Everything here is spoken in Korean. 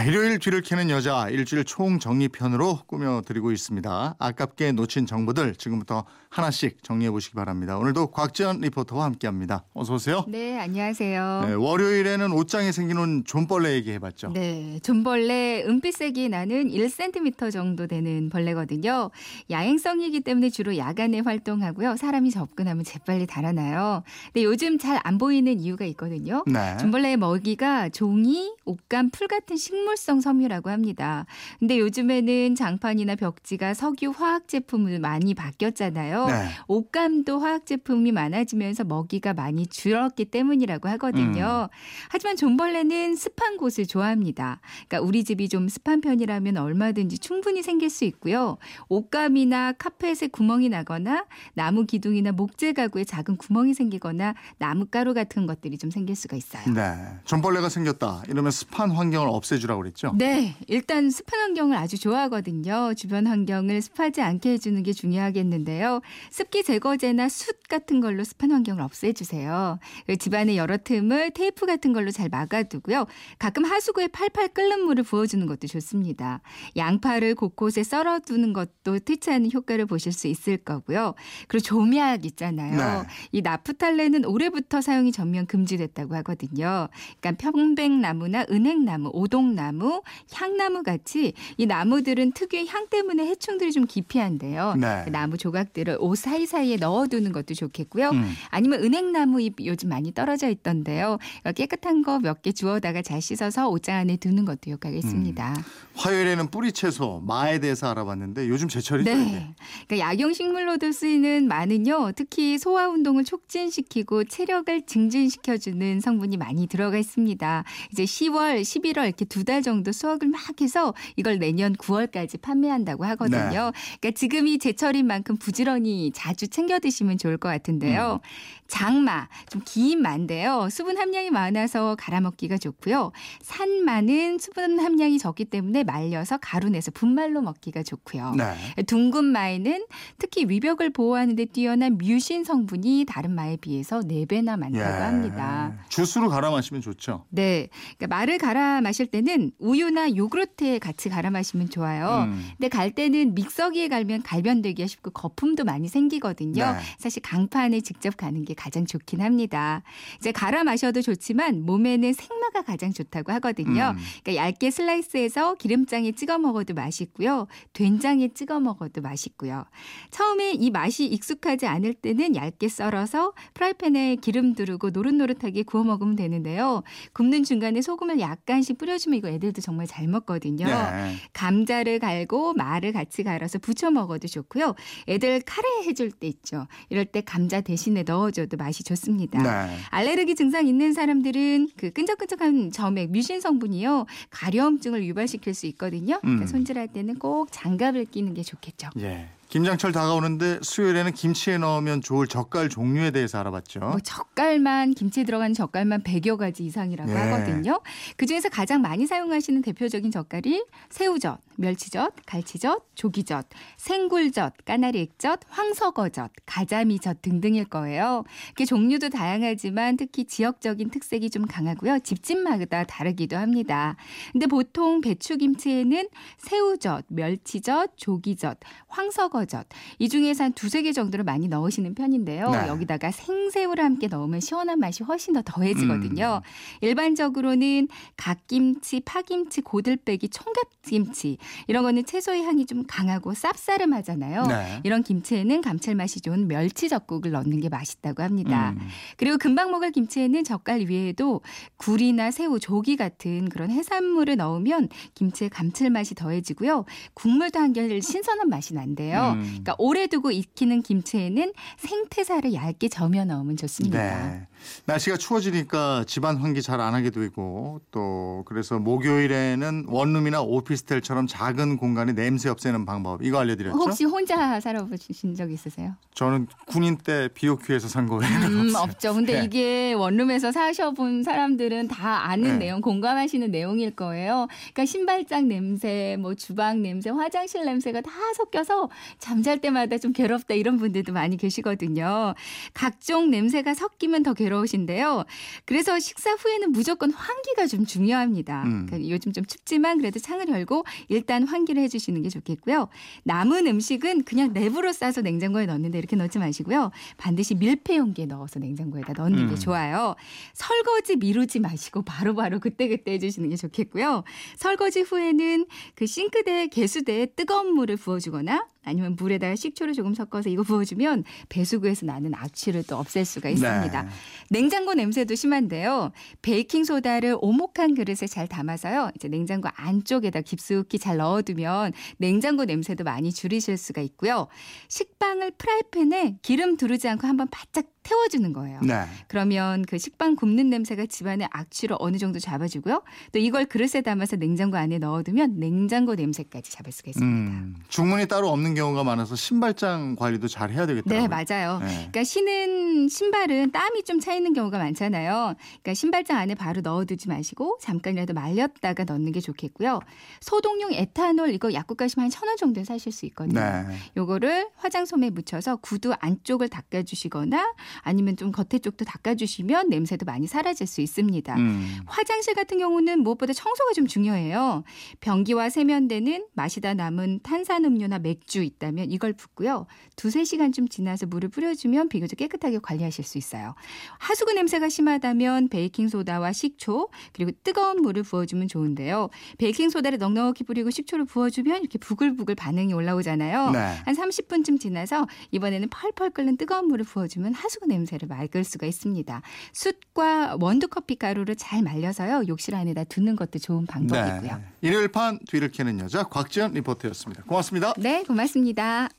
네, 일요일 뒤를 캐는 여자 일주일 총정리편으로 꾸며드리고 있습니다. 아깝게 놓친 정보들 지금부터 하나씩 정리해 보시기 바랍니다. 오늘도 곽지연 리포터와 함께합니다. 어서 오세요. 네, 안녕하세요. 네, 월요일에는 옷장에 생기는 존벌레 얘기해봤죠. 네, 존벌레 은빛색이 나는 1cm 정도 되는 벌레거든요. 야행성이기 때문에 주로 야간에 활동하고요. 사람이 접근하면 재빨리 달아나요. 근데 요즘 잘 안 보이는 이유가 있거든요. 네. 존벌레의 먹이가 종이, 옷감, 풀 같은 식물성 섬유라고 합니다. 근데 요즘에는 장판이나 벽지가 석유 화학 제품을 많이 바뀌었잖아요. 네. 옷감도 화학 제품이 많아지면서 먹이가 많이 줄었기 때문이라고 하거든요. 음. 하지만 존벌레는 습한 곳을 좋아합니다. 그러니까 우리 집이 좀 습한 편이라면 얼마든지 충분히 생길 수 있고요. 옷감이나 카펫에 구멍이 나거나 나무 기둥이나 목재 가구에 작은 구멍이 생기거나 나뭇가루 같은 것들이 좀 생길 수가 있어요. 네. 존벌레가 생겼다. 이러면 습한 환경을 없애주라고 그랬죠. 네, 일단 습한 환경을 아주 좋아하거든요. 주변 환경을 습하지 않게 해주는 게 중요하겠는데요. 습기 제거제나 숯 같은 걸로 습한 환경을 없애주세요. 집안의 여러 틈을 테이프 같은 걸로 잘 막아두고요. 가끔 하수구에 팔팔 끓는 물을 부어주는 것도 좋습니다. 양파를 곳곳에 썰어두는 것도 퇴치하는 효과를 보실 수 있을 거고요. 그리고 조미약 있잖아요. 네. 이 나프탈렌은 올해부터 사용이 전면 금지됐다고 하거든요. 그러니까 편백나무나 은행나무, 오동나무, 향나무 같이 이 나무들은 특유의 향 때문에 해충들이 좀 기피한대요. 네. 그 나무 조각들을 옷 사이사이에 넣어두는 것도 좋겠고요. 음. 아니면 은행나무 잎 요즘 많이 떨어져 있던데요. 깨끗한 거 몇 개 주워다가 잘 씻어서 옷장 안에 두는 것도 효과가 있습니다. 화요일에는 뿌리 채소, 마에 대해서 알아봤는데 요즘 제철이죠. 네. 그러니까 약용 식물로도 쓰이는 마는요, 특히 소화 운동을 촉진시키고 체력을 증진시켜주는 성분이 많이 들어가 있습니다. 이제 10 월, 11월 이렇게 두 달 정도 수확을 막 해서 이걸 내년 9월까지 판매한다고 하거든요. 네. 그러니까 지금이 제철인 만큼 부지런히 자주 챙겨 드시면 좋을 것 같은데요. 장마, 좀긴 마인데요. 수분 함량이 많아서 갈아 먹기가 좋고요. 산마는 수분 함량이 적기 때문에 말려서 가루 내서 분말로 먹기가 좋고요. 네. 둥근 마에는 특히 위벽을 보호하는 데 뛰어난 뮤신 성분이 다른 마에 비해서 4배나 많다고 예. 합니다. 주스로 갈아 마시면 좋죠. 네. 그러니까 말을 갈아 마실 때는 우유나 요구르트에 같이 갈아 마시면 좋아요. 음. 근데 갈 때는 믹서기에 갈면 갈변되기가 쉽고 거품도 많이 생기거든요. 네. 사실 강판에 직접 가는 게 가장 좋긴 합니다. 이제 갈아 마셔도 좋지만 몸에는 생마가 가장 좋다고 하거든요. 음. 그러니까 얇게 슬라이스해서 기름장에 찍어 먹어도 맛있고요. 된장에 찍어 먹어도 맛있고요. 처음에 이 맛이 익숙하지 않을 때는 얇게 썰어서 프라이팬에 기름 두르고 노릇노릇하게 구워 먹으면 되는데요. 굽는 중간에 소금 을 약간씩 뿌려주면 이거 애들도 정말 잘 먹거든요. 네. 감자를 갈고 마를 같이 갈아서 부쳐 먹어도 좋고요. 애들 카레 해줄 때 있죠. 이럴 때 감자 대신에 넣어줘도 맛이 좋습니다. 네. 알레르기 증상 있는 사람들은 그 끈적끈적한 점액 뮤신 성분이요 가려움증을 유발시킬 수 있거든요. 그러니까 음. 손질할 때는 꼭 장갑을 끼는 게 좋겠죠. 예. 김장철 다가오는데 수요일에는 김치에 넣으면 좋을 젓갈 종류에 대해서 알아봤죠. 뭐 젓갈만 김치에 들어가는 젓갈만 100여 가지 이상이라고 예. 하거든요. 그 중에서 가장 많이 사용하시는 대표적인 젓갈이 새우젓, 멸치젓, 갈치젓, 조기젓, 생굴젓, 까나리 액젓, 황석어젓, 가자미젓 등등일 거예요. 그 종류도 다양하지만 특히 지역적인 특색이 좀 강하고요. 집집마다 다르기도 합니다. 근데 보통 배추김치에는 새우젓, 멸치젓, 조기젓, 황석어 젓 이 중에서 한 두세 개 정도를 많이 넣으시는 편인데요. 네. 여기다가 생새우를 함께 넣으면 시원한 맛이 훨씬 더 더해지거든요. 일반적으로는 갓김치, 파김치, 고들빼기, 총각김치 이런 거는 채소의 향이 좀 강하고 쌉싸름하잖아요. 네. 이런 김치에는 감칠맛이 좋은 멸치 젓국을 넣는 게 맛있다고 합니다. 음. 그리고 금방 먹을 김치에는 젓갈 위에도 굴이나 새우, 조기 같은 그런 해산물을 넣으면 김치의 감칠맛이 더해지고요. 국물도 한결 신선한 맛이 난대요. 음. 그러니까 오래 두고 익히는 김치에는 생태사를 얇게 저며 넣으면 좋습니다. 네. 날씨가 추워지니까 집안 환기 잘 안 하게 되고 또 그래서 목요일에는 원룸이나 오피스텔처럼 작은 공간에 냄새 없애는 방법 이거 알려드렸죠? 혹시 혼자 살아보신 적 있으세요? 저는 군인 때 비오큐에서 산 거예요. 음, 없죠. 근데 네. 이게 원룸에서 사셔본 사람들은 다 아는 네. 내용, 공감하시는 내용일 거예요. 그러니까 신발장 냄새, 뭐 주방 냄새, 화장실 냄새가 다 섞여서 잠잘 때마다 좀 괴롭다 이런 분들도 많이 계시거든요. 각종 냄새가 섞이면 더 괴로우신데요. 그래서 식사 후에는 무조건 환기가 좀 중요합니다. 음. 그러니까 요즘 좀 춥지만 그래도 창을 열고 일단 환기를 해주시는 게 좋겠고요. 남은 음식은 그냥 랩으로 싸서 냉장고에 넣는데 이렇게 넣지 마시고요. 반드시 밀폐 용기에 넣어서 냉장고에다 넣는 게 음. 좋아요. 설거지 미루지 마시고 바로 바로 그때그때 해주시는 게 좋겠고요. 설거지 후에는 그 싱크대 개수대에 뜨거운 물을 부어주거나 아니면 물에다가 식초를 조금 섞어서 이거 부어주면 배수구에서 나는 악취를 또 없앨 수가 있습니다. 네. 냉장고 냄새도 심한데요. 베이킹 소다를 오목한 그릇에 잘 담아서요. 이제 냉장고 안쪽에다 깊숙이 잘 넣어두면 냉장고 냄새도 많이 줄이실 수가 있고요. 식빵을 프라이팬에 기름 두르지 않고 한번 바짝 태워주는 거예요. 네. 그러면 그 식빵 굽는 냄새가 집안의 악취를 어느 정도 잡아주고요. 또 이걸 그릇에 담아서 냉장고 안에 넣어두면 냉장고 냄새까지 잡을 수가 있습니다. 음, 중문이 따로 없는 경우가 많아서 신발장 관리도 잘 해야 되겠더라고요. 네, 맞아요. 네. 그러니까 신은 신발은 땀이 좀 차 있는 경우가 많잖아요. 그러니까 신발장 안에 바로 넣어두지 마시고 잠깐이라도 말렸다가 넣는 게 좋겠고요. 소독용 에탄올 이거 약국 가시면 한 천 원 정도에 사실 수 있거든요. 네. 요거를 화장솜에 묻혀서 구두 안쪽을 닦아주시거나 아니면 좀 겉에 쪽도 닦아주시면 냄새도 많이 사라질 수 있습니다. 음. 화장실 같은 경우는 무엇보다 청소가 좀 중요해요. 변기와 세면대는 마시다 남은 탄산음료나 맥주 있다면 이걸 붓고요. 두세 시간쯤 지나서 물을 뿌려주면 비교적 깨끗하게 관리하실 수 있어요. 하수구 냄새가 심하다면 베이킹소다와 식초 그리고 뜨거운 물을 부어주면 좋은데요. 베이킹소다를 넉넉히 뿌리고 식초를 부어주면 이렇게 부글부글 반응이 올라오잖아요. 네. 한 30분쯤 지나서 이번에는 펄펄 끓는 뜨거운 물을 부어주면 하수구 냄새를 막을 수가 있습니다. 숯과 원두커피 가루를 잘 말려서요. 욕실 안에다 두는 것도 좋은 방법이고요. 네. 일요일 판 뒤를 캐는 여자 곽지연 리포터였습니다. 고맙습니다. 네, 고맙습니다.